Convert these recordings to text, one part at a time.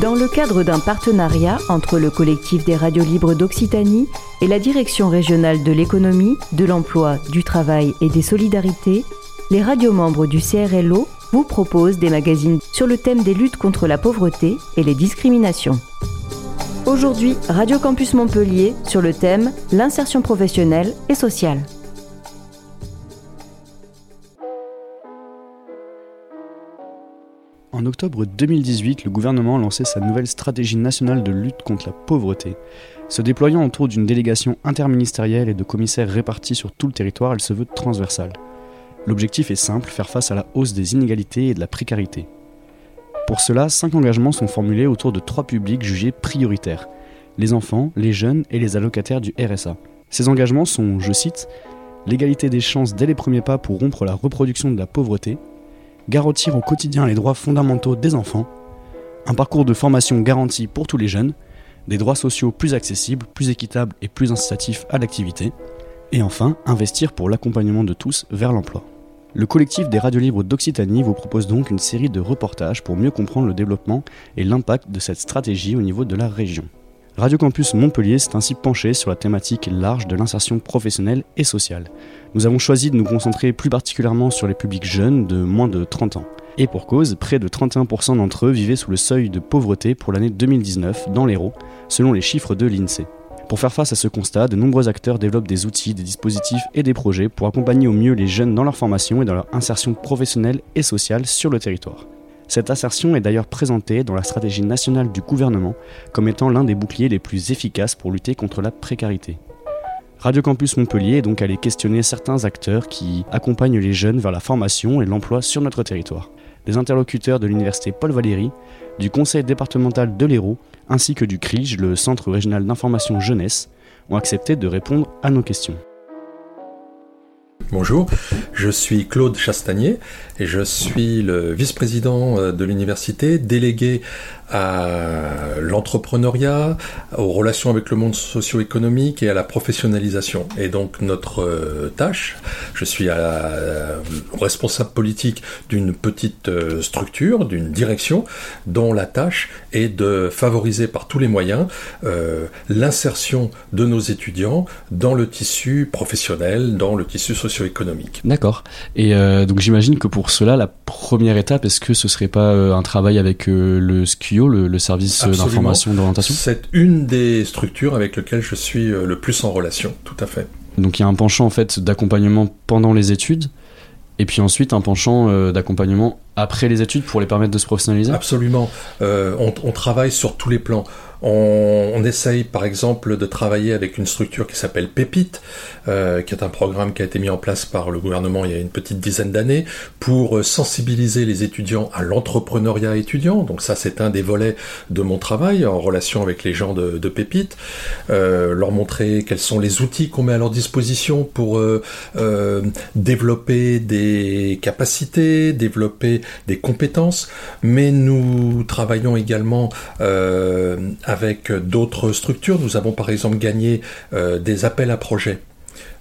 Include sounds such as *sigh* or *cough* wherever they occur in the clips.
Dans le cadre d'un partenariat entre le collectif des radios libres d'Occitanie et la direction régionale de l'économie, de l'emploi, du travail et des solidarités, les radios membres du CRLO vous proposent des magazines sur le thème des luttes contre la pauvreté et les discriminations. Aujourd'hui, Radio Campus Montpellier sur le thème L'insertion professionnelle et sociale. En octobre 2018, le gouvernement a lancé sa nouvelle stratégie nationale de lutte contre la pauvreté. Se déployant autour d'une délégation interministérielle et de commissaires répartis sur tout le territoire, elle se veut transversale. L'objectif est simple, faire face à la hausse des inégalités et de la précarité. Pour cela, cinq engagements sont formulés autour de trois publics jugés prioritaires les enfants, les jeunes et les allocataires du RSA. Ces engagements sont, je cite, l'égalité des chances dès les premiers pas pour rompre la reproduction de la pauvreté, garantir au quotidien les droits fondamentaux des enfants, un parcours de formation garanti pour tous les jeunes, des droits sociaux plus accessibles, plus équitables et plus incitatifs à l'activité, et enfin investir pour l'accompagnement de tous vers l'emploi. Le collectif des radios libres d'Occitanie vous propose donc une série de reportages pour mieux comprendre le développement et l'impact de cette stratégie au niveau de la région. Radio Campus Montpellier s'est ainsi penché sur la thématique large de l'insertion professionnelle et sociale. Nous avons choisi de nous concentrer plus particulièrement sur les publics jeunes de moins de 30 ans. Et pour cause, près de 31% d'entre eux vivaient sous le seuil de pauvreté pour l'année 2019 dans l'Hérault, selon les chiffres de l'INSEE. Pour faire face à ce constat, de nombreux acteurs développent des outils, des dispositifs et des projets pour accompagner au mieux les jeunes dans leur formation et dans leur insertion professionnelle et sociale sur le territoire. Cette assertion est d'ailleurs présentée dans la stratégie nationale du gouvernement comme étant l'un des boucliers les plus efficaces pour lutter contre la précarité. Radio Campus Montpellier est donc allé questionner certains acteurs qui accompagnent les jeunes vers la formation et l'emploi sur notre territoire. Des interlocuteurs de l'université Paul Valéry, du conseil départemental de l'Hérault ainsi que du CRIGE, le Centre régional d'information jeunesse, ont accepté de répondre à nos questions. Bonjour, je suis Claude Chastagnier et je suis le vice-président euh, de l'université, délégué à l'entrepreneuriat, aux relations avec le monde socio-économique et à la professionnalisation. Et donc notre euh, tâche, je suis la, responsable politique d'une petite euh, structure, d'une direction, dont la tâche est de favoriser par tous les moyens euh, l'insertion de nos étudiants dans le tissu professionnel, dans le tissu socio-économique. D'accord. Et donc j'imagine que pour cela, la première étape, est-ce que ce serait pas un travail avec le Le, service d'information d'orientation C'est une des structures avec lesquelles je suis euh, le plus en relation, tout à fait. Donc il y a un penchant en fait d'accompagnement pendant les études, et puis ensuite un penchant euh, d'accompagnement après les études pour les permettre de se professionnaliser? Absolument. Euh, on, travaille sur tous les plans. On, essaye par exemple de travailler avec une structure qui s'appelle Pépite, euh, qui est un programme qui a été mis en place par le gouvernement il y a une petite dizaine d'années pour euh, sensibiliser les étudiants à l'entrepreneuriat étudiant. Donc ça c'est un des volets de mon travail en relation avec les gens de, de Pépite, euh, leur montrer quels sont les outils qu'on met à leur disposition pour euh, euh développer des capacités, développer des compétences, mais nous travaillons également euh, avec d'autres structures. Nous avons par exemple gagné euh, des appels à projets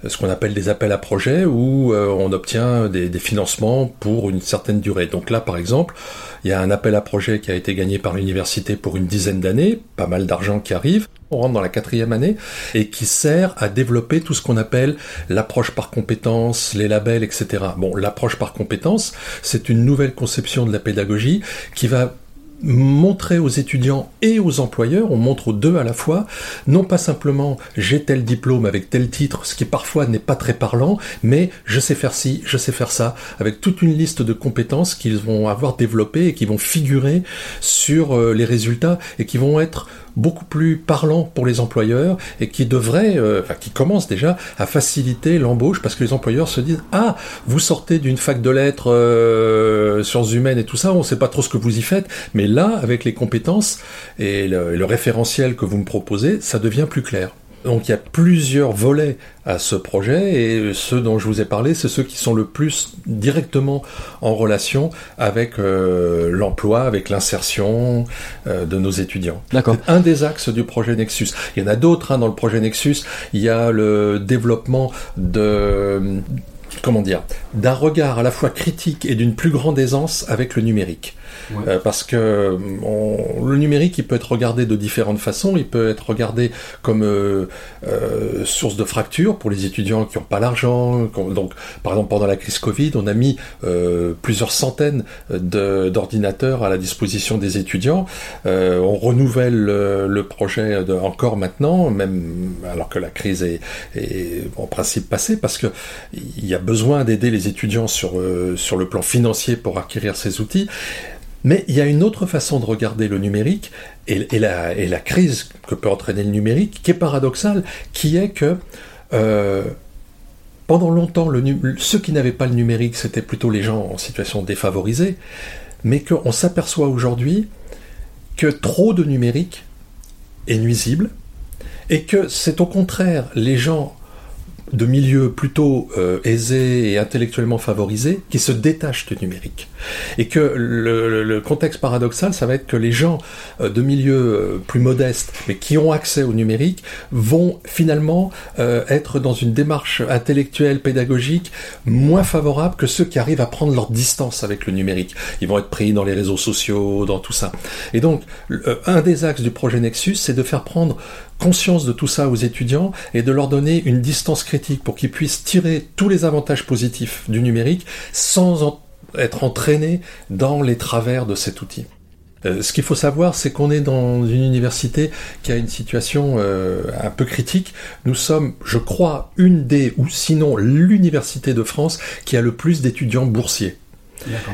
ce qu'on appelle des appels à projets où euh, on obtient des, financements pour une certaine durée. Donc là, par exemple, il y a un appel à projet qui a été gagné par l'université pour une dizaine d'années, pas mal d'argent qui arrive. On rentre dans la quatrième année et qui sert à développer tout ce qu'on appelle l'approche par compétence, les labels, etc. Bon, l'approche par compétence, c'est une nouvelle conception de la pédagogie qui va montrer aux étudiants et aux employeurs, on montre aux deux à la fois, non pas simplement j'ai tel diplôme avec tel titre, ce qui parfois n'est pas très parlant, mais je sais faire ci, je sais faire ça, avec toute une liste de compétences qu'ils vont avoir développées et qui vont figurer sur euh, les résultats et qui vont être beaucoup plus parlant pour les employeurs et qui devrait, euh, enfin qui commence déjà à faciliter l'embauche parce que les employeurs se disent ah vous sortez d'une fac de lettres euh, sciences humaines et tout ça, on ne sait pas trop ce que vous y faites, mais là avec les compétences et le référentiel que vous me proposez, ça devient plus clair. Donc il y a plusieurs volets à ce projet et ceux dont je vous ai parlé, c'est ceux qui sont le plus directement en relation avec euh, l'emploi, avec l'insertion euh, de nos étudiants. D'accord. Un des axes du projet Nexus. Il y en a d'autres hein, dans le projet Nexus. Il y a le développement de comment dire, d'un regard à la fois critique et d'une plus grande aisance avec le numérique. Euh, parce que le numérique, il peut être regardé de différentes façons. Il peut être regardé comme euh, euh, source de fracture pour les étudiants qui n'ont pas l'argent. Donc, par exemple, pendant la crise Covid, on a mis plusieurs centaines d'ordinateurs à la disposition des étudiants. on renouvelle le, projet encore maintenant, même alors que la crise est, est en principe passée, parce que il y a besoin d'aider les étudiants sur sur le plan financier pour acquérir ces outils. Mais il y a une autre façon de regarder le numérique et, la, crise que peut entraîner le numérique qui est paradoxale, qui est que euh, pendant longtemps, ceux qui n'avaient pas le numérique, c'était plutôt les gens en situation défavorisée, mais qu'on s'aperçoit aujourd'hui que trop de numérique est nuisible, et que c'est au contraire les gens de milieux plutôt euh, aisés et intellectuellement favorisés qui se détachent du numérique. Et que le, contexte paradoxal, ça va être que les gens euh, de milieux euh, plus modestes, mais qui ont accès au numérique, vont finalement être dans une démarche intellectuelle, pédagogique, moins favorable que ceux qui arrivent à prendre leur distance avec le numérique. Ils vont être pris dans les réseaux sociaux, dans tout ça. Et donc, un des axes du projet Nexus, c'est de faire prendre conscience de tout ça aux étudiants et de leur donner une distance critique pour qu'ils puissent tirer tous les avantages positifs du numérique sans être entraînés dans les travers de cet outil. Euh, ce qu'il faut savoir, c'est qu'on est dans une université qui a une situation euh, un peu critique. Nous sommes, je crois, une des, ou sinon l'université de France qui a le plus d'étudiants boursiers.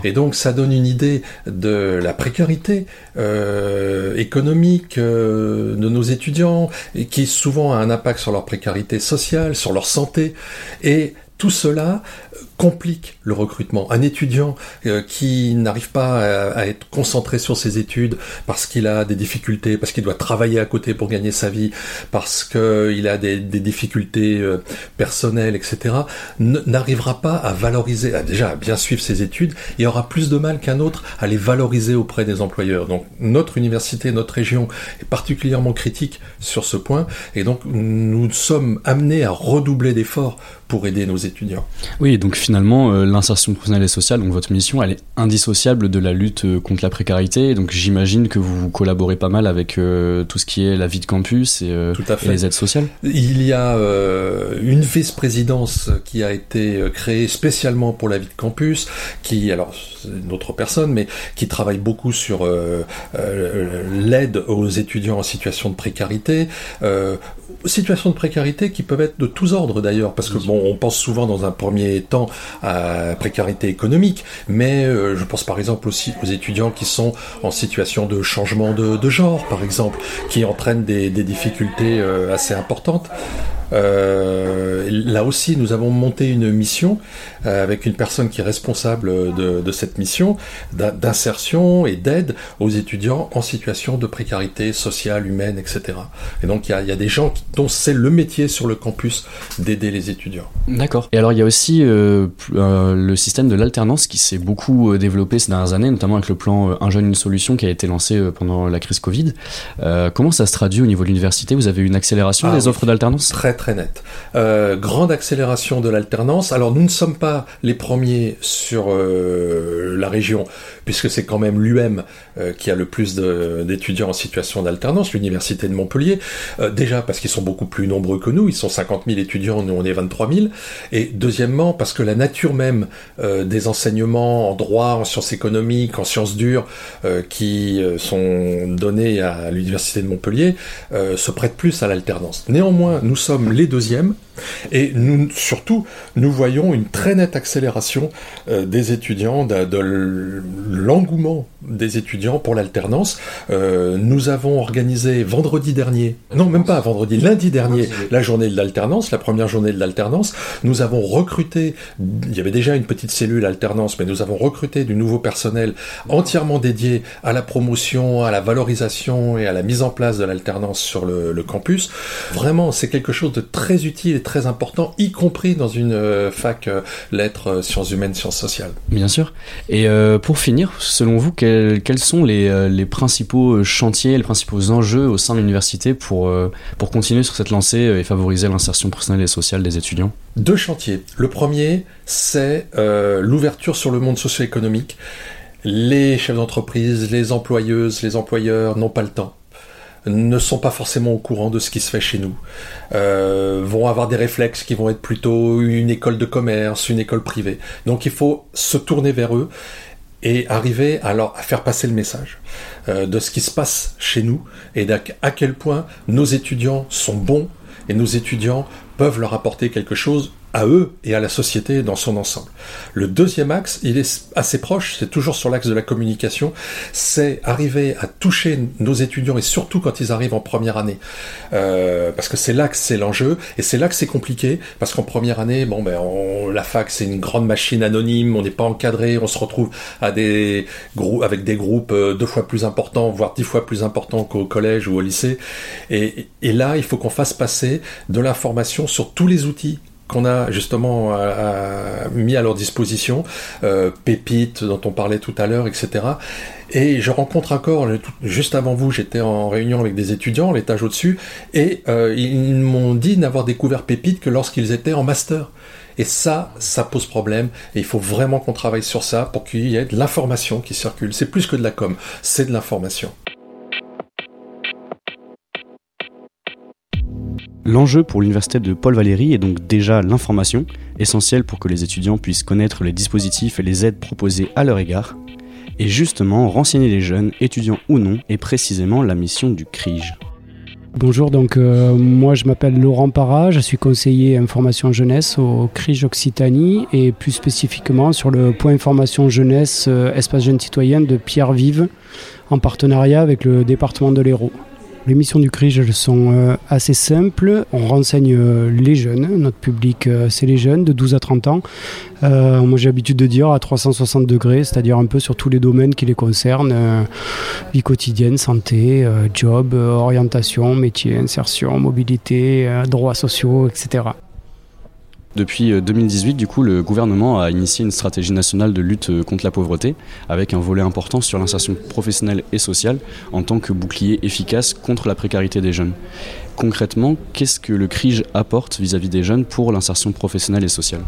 Et donc ça donne une idée de la précarité euh, économique euh, de nos étudiants, qui souvent a un impact sur leur précarité sociale, sur leur santé. Et tout cela complique le recrutement. Un étudiant euh, qui n'arrive pas à, être concentré sur ses études parce qu'il a des difficultés, parce qu'il doit travailler à côté pour gagner sa vie, parce qu'il a des, difficultés euh, personnelles, etc., n'arrivera pas à valoriser, déjà à bien suivre ses études, il aura plus de mal qu'un autre à les valoriser auprès des employeurs. Donc notre université, notre région est particulièrement critique sur ce point, et donc nous sommes amenés à redoubler d'efforts pour aider nos étudiants. Oui, donc finalement, euh, l'insertion professionnelle et sociale, donc votre mission, elle est indissociable de la lutte euh, contre la précarité. Donc j'imagine que vous collaborez pas mal avec euh, tout ce qui est la vie de campus et, les aides sociales. Il y a une vice-présidence qui a été créée spécialement pour la vie de campus, qui, alors c'est une autre personne, mais qui travaille beaucoup sur l'aide aux étudiants en situation de précarité, situations de précarité qui peuvent être de tous ordres d'ailleurs, parce que bon, on pense souvent dans un premier temps à précarité économique, mais euh, je pense par exemple aussi aux étudiants qui sont en situation de changement de, genre, par exemple, qui entraînent des, difficultés euh, assez importantes. Euh, là aussi, nous avons monté une mission euh, avec une personne qui est responsable de, cette mission d'insertion et d'aide aux étudiants en situation de précarité sociale, humaine, etc. Et donc, il y a, des gens dont c'est le métier sur le campus d'aider les étudiants. D'accord. Et alors, il y a aussi euh, le système de l'alternance qui s'est beaucoup développé ces dernières années, notamment avec le plan Un jeune, une solution qui a été lancé pendant la crise Covid. comment ça se traduit au niveau de l'université? Vous avez une accélération ah des offres d'alternance? Très net. Euh, grande accélération de l'alternance. Alors nous ne sommes pas les premiers sur euh, la région, puisque c'est quand même l'UM euh, qui a le plus d'étudiants en situation d'alternance, l'université de Montpellier. déjà parce qu'ils sont beaucoup plus nombreux que nous, ils sont 50 000 étudiants, nous on est 23 000. Et deuxièmement parce que la nature même des enseignements en droit, en sciences économiques, en sciences dures, qui sont donnés à l'université de Montpellier, se prête plus à l'alternance. Néanmoins, nous sommes les deuxièmes. Et nous, surtout, nous voyons une très nette accélération euh, des étudiants, de, l'engouement des étudiants pour l'alternance. Euh, nous avons organisé vendredi dernier, non même pas vendredi, lundi dernier, la journée de l'alternance, la première journée de l'alternance. Nous avons recruté, il y avait déjà une petite cellule alternance, mais nous avons recruté du nouveau personnel entièrement dédié à la promotion, à la valorisation et à la mise en place de l'alternance sur le, le campus. Vraiment, c'est quelque chose de très utile très important, y compris dans une euh, fac euh, lettres, euh, sciences humaines, sciences sociales. Bien sûr. Et pour finir, selon vous, quels, quels sont les, les, principaux chantiers, les principaux enjeux au sein de l'université pour, pour continuer sur cette lancée et favoriser l'insertion professionnelle et sociale des étudiants? Deux chantiers. Le premier, c'est l'ouverture sur le monde socio-économique les chefs d'entreprise, les employeuses, les employeurs n'ont pas le temps ne sont pas forcément au courant de ce qui se fait chez nous, euh, vont avoir des réflexes qui vont être plutôt une école de commerce, une école privée. Donc il faut se tourner vers eux et arriver leur, à faire passer le message euh, de ce qui se passe chez nous et à quel point nos étudiants sont bons et nos étudiants peuvent leur apporter quelque chose à eux et à la société dans son ensemble. Le deuxième axe, il est assez proche, c'est toujours sur l'axe de la communication, c'est arriver à toucher nos étudiants et surtout quand ils arrivent en première année, euh, parce que c'est là que c'est l'enjeu et c'est là que c'est compliqué parce qu'en première année, bon ben la fac c'est une grande machine anonyme, on n'est pas encadré, on se retrouve à des avec des groupes euh, deux fois plus importants, voire dix fois plus importants qu'au collège ou au lycée, et, et là il faut qu'on fasse passer de l'information sur tous les outils qu'on a justement euh, euh, mis à leur disposition, euh, pépites dont on parlait tout à l'heure, etc. Et je rencontre encore, juste avant vous, j'étais en réunion avec des étudiants, l'étage au-dessus, et ils m'ont dit n'avoir découvert Pépite que lorsqu'ils étaient en master. Et ça, ça pose problème, et il faut vraiment qu'on travaille sur ça pour qu'il y ait de l'information qui circule. C'est plus que de la com, c'est de l'information. L'enjeu pour l'université de Paul Valéry est donc déjà l'information, essentielle pour que les étudiants puissent connaître les dispositifs et les aides proposées à leur égard. Et justement, renseigner les jeunes, étudiants ou non, est précisément la mission du CRIGE. Bonjour, donc euh, moi je m'appelle Laurent Parra, je suis conseiller information jeunesse au CRIGE Occitanie et plus spécifiquement sur le point information jeunesse euh, espace jeune citoyen de Pierre Vive en partenariat avec le département de l'Hérault. Les missions du CRIGE elles sont euh, assez simples. On renseigne euh, les jeunes. Notre public, euh, c'est les jeunes de 12 à 30 ans. moi, j'ai l'habitude de dire à 360 degrés, c'est-à-dire un peu sur tous les domaines qui les concernent vie quotidienne, santé, job, orientation, métier, insertion, mobilité, droits sociaux, etc. Depuis 2018, euh, du coup, le gouvernement a initié une stratégie nationale de lutte euh, contre la pauvreté, avec un volet important sur l'insertion professionnelle et sociale en tant que bouclier efficace contre la précarité des jeunes. Concrètement, qu'est-ce que le CRIGE apporte vis-à-vis des jeunes pour l'insertion professionnelle et sociale?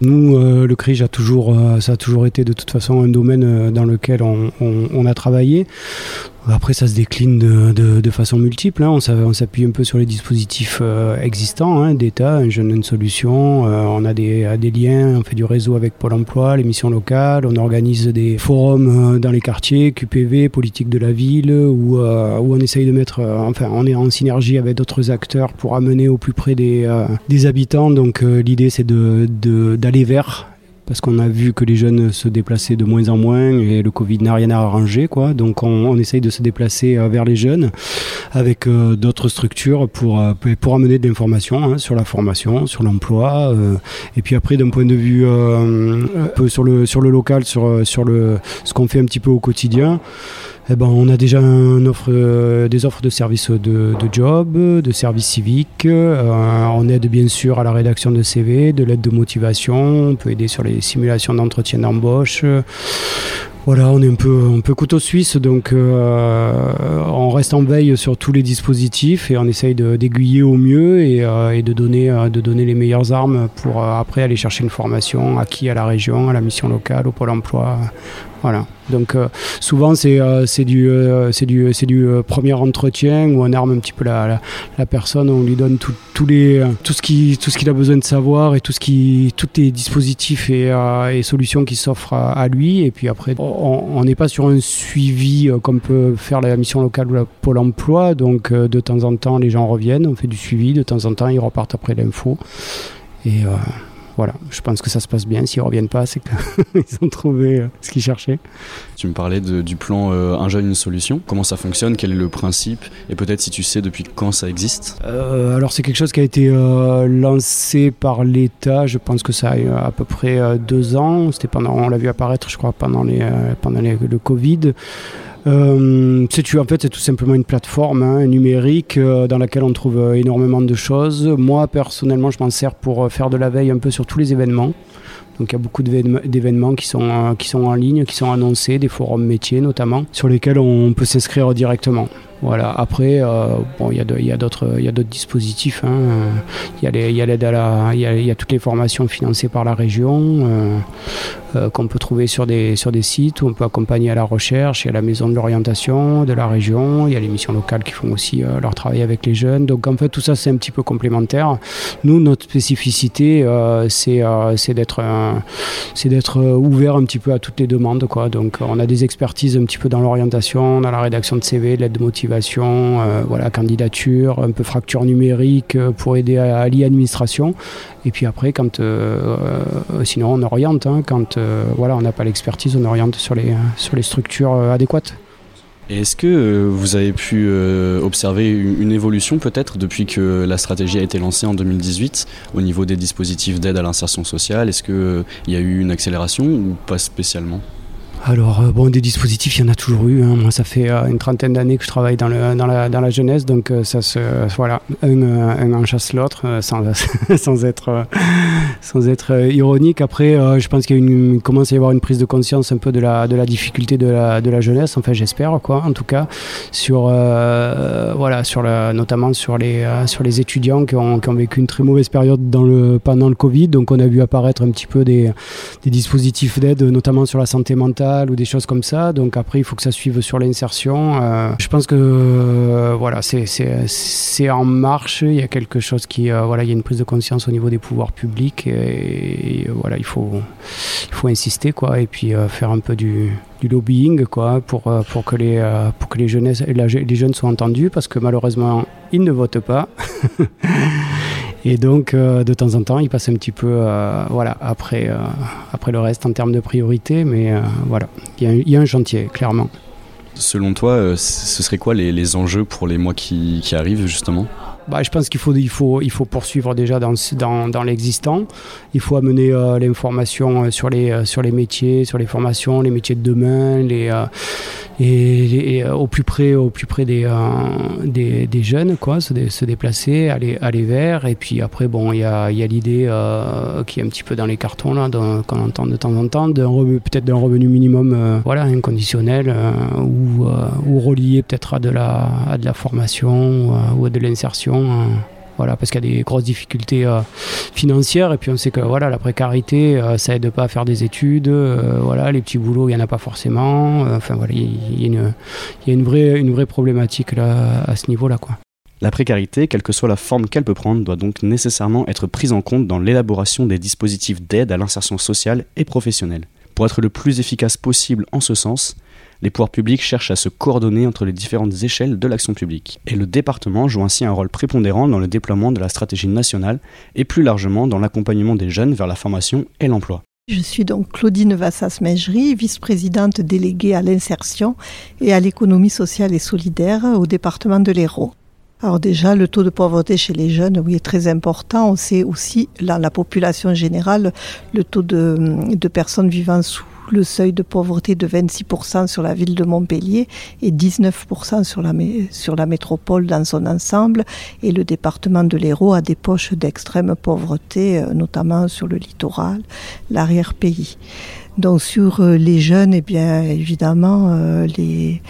Nous, euh, le CRIGE a toujours, ça a toujours été de toute façon un domaine dans lequel on a travaillé. Après, ça se décline de, de, façon multiple. Hein. On s'appuie un peu sur les dispositifs euh, existants hein, d'État, un jeune, une solution. Euh, on a des, des, liens, on fait du réseau avec Pôle emploi, les missions locales. On organise des forums euh, dans les quartiers, QPV, politique de la ville, où, où on essaye de mettre. enfin, on est en synergie avec d'autres acteurs pour amener au plus près des, des habitants. Donc, l'idée, c'est d'aller de, vers parce qu'on a vu que les jeunes se déplaçaient de moins en moins et le Covid n'a rien arrangé. Quoi. Donc on, essaye de se déplacer euh, vers les jeunes avec euh, d'autres structures pour, euh, pour amener de l'information hein, sur la formation, sur l'emploi. et puis après, d'un point de vue un peu sur le, sur le local, sur, sur le, ce qu'on fait un petit peu au quotidien, eh ben, on a déjà euh, des offres de services de, job, de services civiques. Euh, on aide bien sûr à la rédaction de CV, de l'aide de motivation. On peut aider sur les simulations d'entretien d'embauche. Voilà, on est un peu, un peu couteau suisse, donc euh, on reste en veille sur tous les dispositifs et on essaye d'aiguiller au mieux et, de, donner, de donner les meilleures armes pour après aller chercher une formation acquis à la région, à la mission locale, au pôle emploi. Voilà. Donc euh, souvent c'est euh, du, euh, du, du premier entretien où on arme un petit peu la, la, personne, on lui donne tout, les, tout ce qu'il a besoin de savoir et tout ce qui, tous les dispositifs et, et solutions qui s'offrent à, lui. Et puis après, on n'est pas sur un suivi comme peut faire la mission locale ou la Pôle emploi. Donc de temps en temps les gens reviennent, on fait du suivi, de temps en temps ils repartent après l'info. Et voilà, je pense que ça se passe bien. S'ils ne reviennent pas, c'est qu'ils *laughs* ont trouvé euh, ce qu'ils cherchaient. Tu me parlais du plan euh, Un jeune, une solution. Comment ça fonctionne? Quel est le principe? Et peut-être si tu sais depuis quand ça existe? Euh, Alors, c'est quelque chose qui a été lancé par l'État. Je pense que ça a à peu près deux ans. C'était pendant, on l'a vu apparaître, je crois, pendant, les, pendant le Covid. Euh, c'est en fait tout simplement une plateforme hein, numérique euh, dans laquelle on trouve euh, énormément de choses. Moi personnellement, je m'en sers pour faire de la veille un peu sur tous les événements. Donc il y a beaucoup d'événements qui sont, qui sont en ligne, qui sont annoncés, des forums métiers notamment, sur lesquels on peut s'inscrire directement. Voilà. Après, bon, il y a d'autres, dispositifs. Hein. Il y a l'aide à la, il y a, toutes les formations financées par la région qu'on peut trouver sur des sur des sites où on peut accompagner à la recherche. Il y a la maison de l'orientation de la région. Il y a les missions locales qui font aussi leur travail avec les jeunes. Donc en fait, tout ça c'est un petit peu complémentaire. Nous, notre spécificité, c'est d'être ouvert un petit peu à toutes les demandes. Donc on a des expertises un petit peu dans l'orientation, dans la rédaction de CV, l'aide de motivation, euh, voilà, candidature, un peu fracture numérique euh, pour aider à, l'e-administration. Et puis après, quand, euh, sinon on oriente. Hein. quand voilà, on n'a pas l'expertise, on oriente sur les, sur les structures adéquates. Est-ce que vous avez pu observer une, évolution peut-être depuis que la stratégie a été lancée en 2018 au niveau des dispositifs d'aide à l'insertion sociale? Est-ce qu'il il y a eu une accélération ou pas spécialement? Alors, euh, bon, des dispositifs, il y en a toujours eu. Hein. Moi, ça fait euh, une trentaine d'années que je travaille dans, la, jeunesse, donc euh, ça se, voilà, un, un en chasse l'autre, sans, *laughs* sans, être, sans être ironique. Après, je pense qu'il commence à y avoir une prise de conscience un peu de la, de la difficulté de la, de la jeunesse. Enfin, j'espère, quoi, en tout cas, sur, voilà, sur la, notamment sur les, sur les étudiants qui ont, qui ont, vécu une très mauvaise période pendant le Covid. Donc, on a vu apparaître un petit peu des, des dispositifs d'aide, notamment sur la santé mentale ou des choses comme ça. Donc après, il faut que ça suive sur l'insertion. Euh, je pense que euh, voilà, c'est en marche. Il y a quelque chose qui, euh, voilà, il y a une prise de conscience au niveau des pouvoirs publics voilà, il faut, il faut insister quoi, et puis faire un peu du, lobbying quoi, pour, pour que les, pour que les, les jeunes soient entendus parce que malheureusement, ils ne votent pas. *laughs* Et donc, euh, de temps en temps, il passe un petit peu euh, voilà, après, euh, après le reste en termes de priorité. Mais voilà, il y, a un chantier, clairement. Selon toi, ce serait quoi les, les, enjeux pour les mois qui, qui arrivent, justement? Bah, je pense qu'il faut, il faut, il faut poursuivre déjà dans, dans, dans l'existant. Il faut amener l'information sur les, sur les métiers, sur les formations, les métiers de demain, les, et, euh, au plus près, au plus près des, euh, des, jeunes, quoi, se, déplacer, aller, aller vers. Et puis après, bon, il y a, y a l'idée euh, qui est un petit peu dans les cartons qu'on entend de temps en temps, peut-être d'un revenu minimum, voilà, inconditionnel ou, ou relié peut-être à à de la formation ou à de l'insertion. Voilà, parce qu'il y a des grosses difficultés euh, financières et puis on sait que voilà, la précarité, euh, ça aide pas à faire des études. Euh, voilà, les petits boulots, il n'y en a pas forcément. enfin voilà, il y, a une, y a une, vraie, une vraie problématique là, à ce niveau-là. La précarité, quelle que soit la forme qu'elle peut prendre, doit donc nécessairement être prise en compte dans l'élaboration des dispositifs d'aide à l'insertion sociale et professionnelle. Pour être le plus efficace possible en ce sens, les pouvoirs publics cherchent à se coordonner entre les différentes échelles de l'action publique. Et le département joue ainsi un rôle prépondérant dans le déploiement de la stratégie nationale et plus largement dans l'accompagnement des jeunes vers la formation et l'emploi. Je suis donc Claudine Vassas-Meigerie, vice-présidente déléguée à l'insertion et à l'économie sociale et solidaire au département de l'Hérault. Alors déjà, le taux de pauvreté chez les jeunes, oui, est très important. On sait aussi, dans la population générale, le taux de, personnes vivant sous le seuil de pauvreté de 26% sur la ville de Montpellier et 19% sur la, sur la métropole dans son ensemble. Et le département de l'Hérault a des poches d'extrême pauvreté, euh, notamment sur le littoral, l'arrière-pays. Donc sur euh, les jeunes, eh bien évidemment, euh, les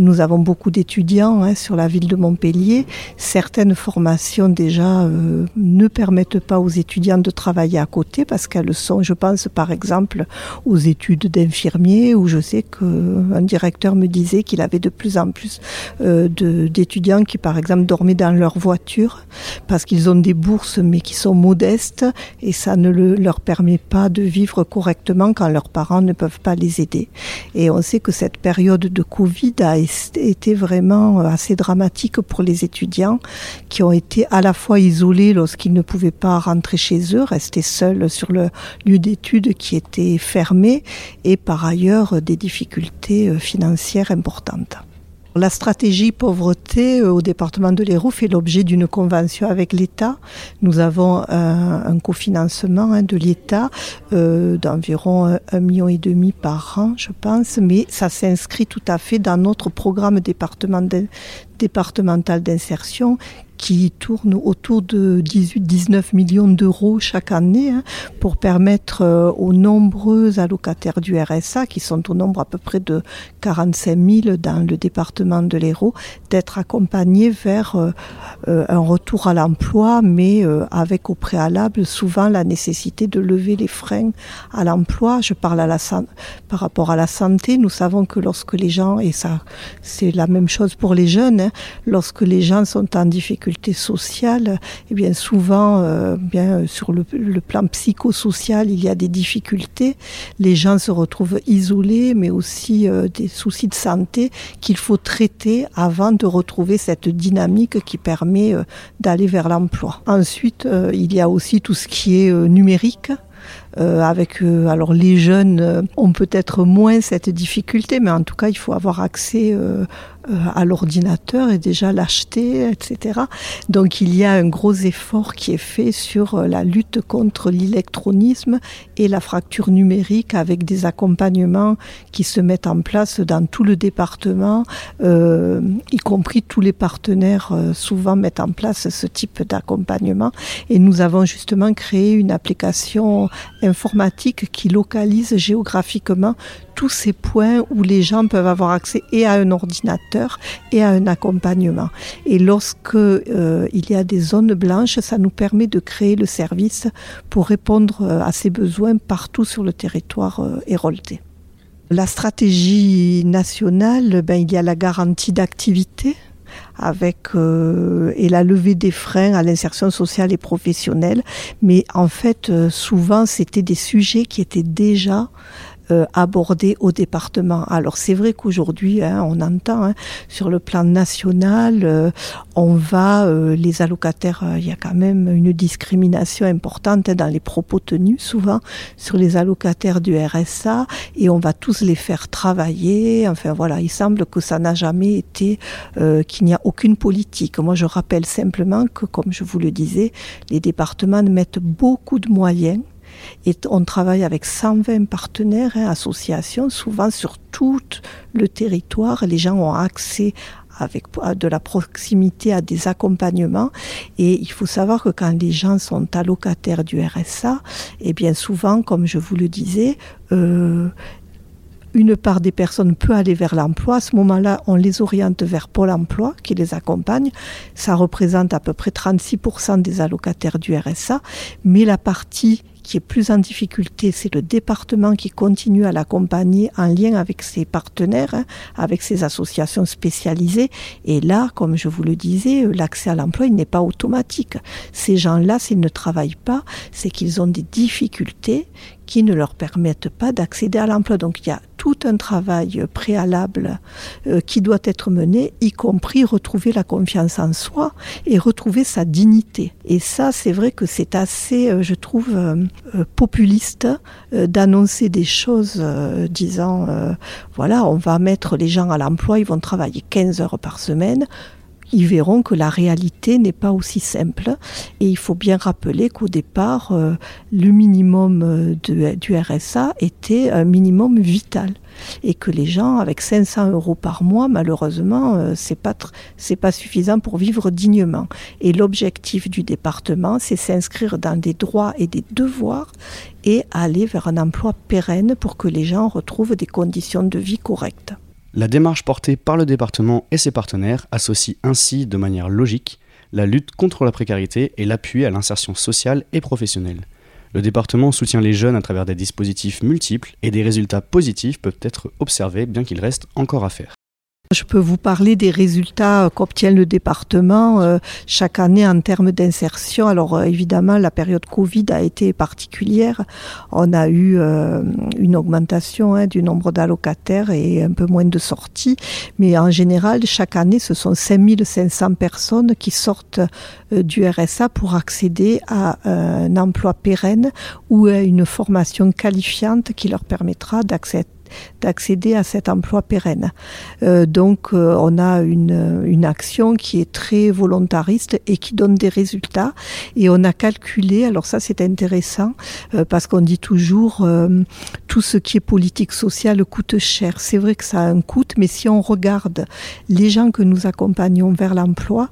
nous avons beaucoup d'étudiants hein, sur la ville de Montpellier. Certaines formations déjà euh, ne permettent pas aux étudiants de travailler à côté parce qu'elles sont, je pense par exemple aux études d'infirmiers où je sais qu'un directeur me disait qu'il avait de plus en plus euh, d'étudiants qui par exemple dormaient dans leur voiture parce qu'ils ont des bourses mais qui sont modestes et ça ne le, leur permet pas de vivre correctement quand leurs parents ne peuvent pas les aider. Et on sait que cette période de Covid a été vraiment euh, assez dramatique pour les étudiants qui ont été à la fois isolés lorsqu'ils ne pouvaient pas rentrer chez eux, rester seuls sur le lieu d'études qui était fermé et par ailleurs des difficultés euh, financières importantes. La stratégie pauvreté euh, au département de l'Hérault fait l'objet d'une convention avec l'État. Nous avons un, cofinancement hein, de l'État euh, d'environ un million et demi par an, je pense, mais ça s'inscrit tout à fait dans notre programme départemental d'insertion qui tourne autour de 18-19 millions d'euros chaque année hein, pour permettre euh, aux nombreux allocataires du RSA, qui sont au nombre à peu près de 45 000 dans le département de l'Hérault, d'être accompagnés vers euh, euh, un retour à l'emploi, mais avec au préalable souvent la nécessité de lever les freins à l'emploi. Je parle à la, par rapport à la santé. Nous savons que lorsque les gens, et ça c'est la même chose pour les jeunes, hein, lorsque les gens sont en difficulté sociale, eh bien souvent, euh, sur le, plan psychosocial, il y a des difficultés. Les gens se retrouvent isolés, mais aussi euh, des soucis de santé qu'il faut traiter avant de retrouver cette dynamique qui permet euh, d'aller vers l'emploi. Ensuite, il y a aussi tout ce qui est numérique. Euh, avec euh, alors les jeunes euh, ont peut-être moins cette difficulté, mais en tout cas il faut avoir accès à l'ordinateur et déjà l'acheter, etc. Donc il y a un gros effort qui est fait sur la lutte contre l'électronisme et la fracture numérique avec des accompagnements qui se mettent en place dans tout le département, y compris tous les partenaires souvent mettent en place ce type d'accompagnement. Et nous avons justement créé une application informatique qui localise géographiquement tous ces points où les gens peuvent avoir accès et à un ordinateur et à un accompagnement. Et lorsque euh, il y a des zones blanches, ça nous permet de créer le service pour répondre euh, à ces besoins partout sur le territoire euh. La stratégie nationale, ben, il y a la garantie d'activité avec euh, et la levée des freins à l'insertion sociale et professionnelle. Mais en fait, euh, souvent, c'était des sujets qui étaient déjà euh, abordé au département. Alors c'est vrai qu'aujourd'hui, hein, on entend hein, sur le plan national, euh, on va, euh, les allocataires, il y a quand même une discrimination importante dans les propos tenus souvent sur les allocataires du RSA et on va tous les faire travailler. Enfin voilà, il semble que ça n'a jamais été, qu'il n'y a aucune politique. Moi je rappelle simplement que, comme je vous le disais, les départements mettent beaucoup de moyens et on travaille avec 120 partenaires, hein, associations, souvent sur tout le territoire. Les gens ont accès avec de la proximité à des accompagnements. Et il faut savoir que quand les gens sont allocataires du RSA, et eh bien souvent, comme je vous le disais, euh, une part des personnes peut aller vers l'emploi. À ce moment-là, on les oriente vers Pôle emploi qui les accompagne. Ça représente à peu près 36% des allocataires du RSA. Mais la partie qui est plus en difficulté, c'est le département qui continue à l'accompagner en lien avec ses partenaires, hein, avec ses associations spécialisées. Et là, comme je vous le disais, l'accès à l'emploi, n'est pas automatique. Ces gens-là, s'ils ne travaillent pas, c'est qu'ils ont des difficultés qui ne leur permettent pas d'accéder à l'emploi. Donc il y a tout un travail préalable euh, qui doit être mené, y compris retrouver la confiance en soi et retrouver sa dignité. Et ça, c'est vrai que c'est assez, euh, je trouve, euh, populiste d'annoncer des choses disant, voilà, on va mettre les gens à l'emploi, ils vont travailler 15 heures par semaine ils verront que la réalité n'est pas aussi simple. Et il faut bien rappeler qu'au départ, euh, le minimum euh, du RSA était un minimum vital. Et que les gens, avec 500 euros par mois, malheureusement, euh, c'est pas c'est pas suffisant pour vivre dignement. Et l'objectif du département, c'est s'inscrire dans des droits et des devoirs et aller vers un emploi pérenne pour que les gens retrouvent des conditions de vie correctes. La démarche portée par le département et ses partenaires associe ainsi de manière logique la lutte contre la précarité et l'appui à l'insertion sociale et professionnelle. Le département soutient les jeunes à travers des dispositifs multiples et des résultats positifs peuvent être observés bien qu'il reste encore à faire. Je peux vous parler des résultats qu'obtient le département euh, chaque année en termes d'insertion. Alors euh, évidemment, la période Covid a été particulière. On a eu euh, une augmentation hein, du nombre d'allocataires et un peu moins de sorties. Mais en général, chaque année, ce sont 5500 personnes qui sortent du RSA pour accéder à un emploi pérenne ou à une formation qualifiante qui leur permettra d'accéder d'accéder à cet emploi pérenne. Euh, donc euh, on a une, une, action qui est très volontariste et qui donne des résultats. Et on a calculé, alors ça c'est intéressant, euh, parce qu'on dit toujours tout ce qui est politique sociale coûte cher. C'est vrai que ça a un coût, mais si on regarde les gens que nous accompagnons vers l'emploi,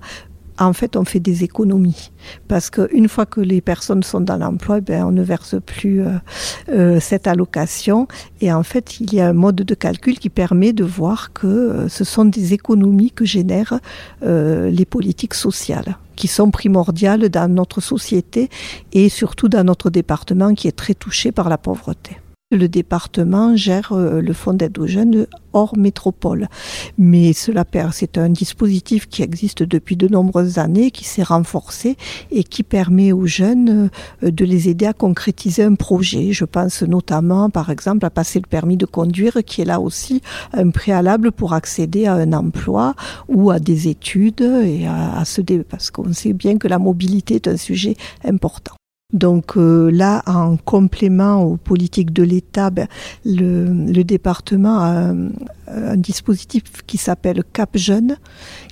en fait, on fait des économies. Parce qu'une fois que les personnes sont dans l'emploi, ben, on ne verse plus euh, euh, cette allocation. Et en fait, il y a un mode de calcul qui permet de voir que euh, ce sont des économies que génèrent les politiques sociales qui sont primordiales dans notre société et surtout dans notre département qui est très touché par la pauvreté. Le département gère euh, le fonds d'aide aux jeunes hors métropole. Mais cela c'est un dispositif qui existe depuis de nombreuses années, qui s'est renforcé et qui permet aux jeunes euh, de les aider à concrétiser un projet. Je pense notamment, par exemple, à passer le permis de conduire, qui est là aussi un préalable pour accéder à un emploi ou à des études et à, à se parce qu'on sait bien que la mobilité est un sujet important. Donc euh, là, en complément aux politiques de l'État, ben, le, département a un, dispositif qui s'appelle Cap Jeune,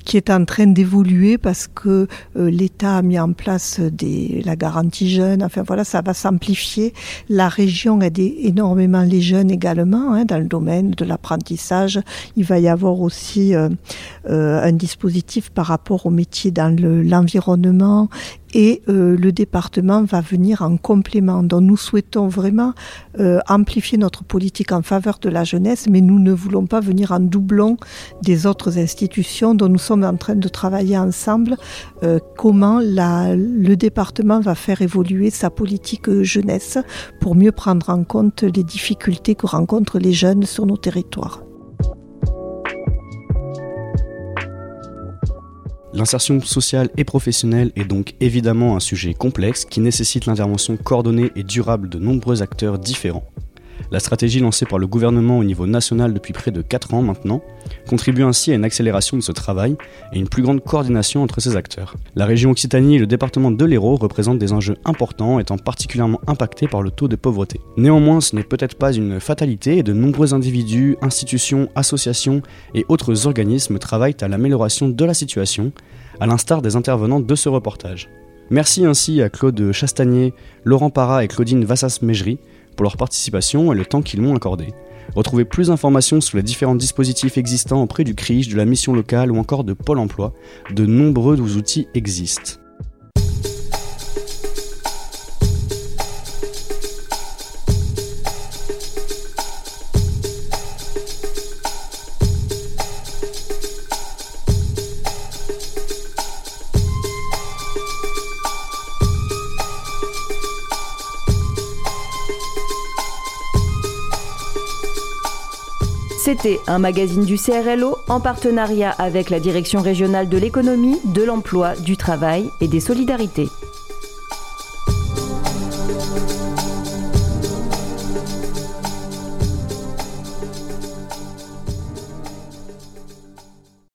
qui est en train d'évoluer parce que euh, l'État a mis en place des, la garantie jeune. Enfin voilà, ça va s'amplifier. La région aide énormément les jeunes également hein, dans le domaine de l'apprentissage. Il va y avoir aussi euh, un dispositif par rapport aux métiers dans l'environnement et euh, le département va venir en complément. Donc nous souhaitons vraiment euh, amplifier notre politique en faveur de la jeunesse, mais nous ne voulons pas venir en doublon des autres institutions dont nous sommes en train de travailler ensemble. Euh, comment le département va faire évoluer sa politique jeunesse pour mieux prendre en compte les difficultés que rencontrent les jeunes sur nos territoires. L'insertion sociale et professionnelle est donc évidemment un sujet complexe qui nécessite l'intervention coordonnée et durable de nombreux acteurs différents. La stratégie lancée par le gouvernement au niveau national depuis près de 4 ans maintenant contribue ainsi à une accélération de ce travail et une plus grande coordination entre ces acteurs. La région Occitanie et le département de l'Hérault représentent des enjeux importants étant particulièrement impactés par le taux de pauvreté. Néanmoins, ce n'est peut-être pas une fatalité et de nombreux individus, institutions, associations et autres organismes travaillent à l'amélioration de la situation, à l'instar des intervenants de ce reportage. Merci ainsi à Claude Chastagnier, Laurent Parra et Claudine Vassas-Mégerie pour leur participation et le temps qu'ils m'ont accordé. Retrouvez plus d'informations sur les différents dispositifs existants auprès du CRIJ, de la mission locale ou encore de Pôle emploi. De nombreux outils existent. C'était un magazine du CRLO en partenariat avec la Direction régionale de l'économie, de l'emploi, du travail et des solidarités.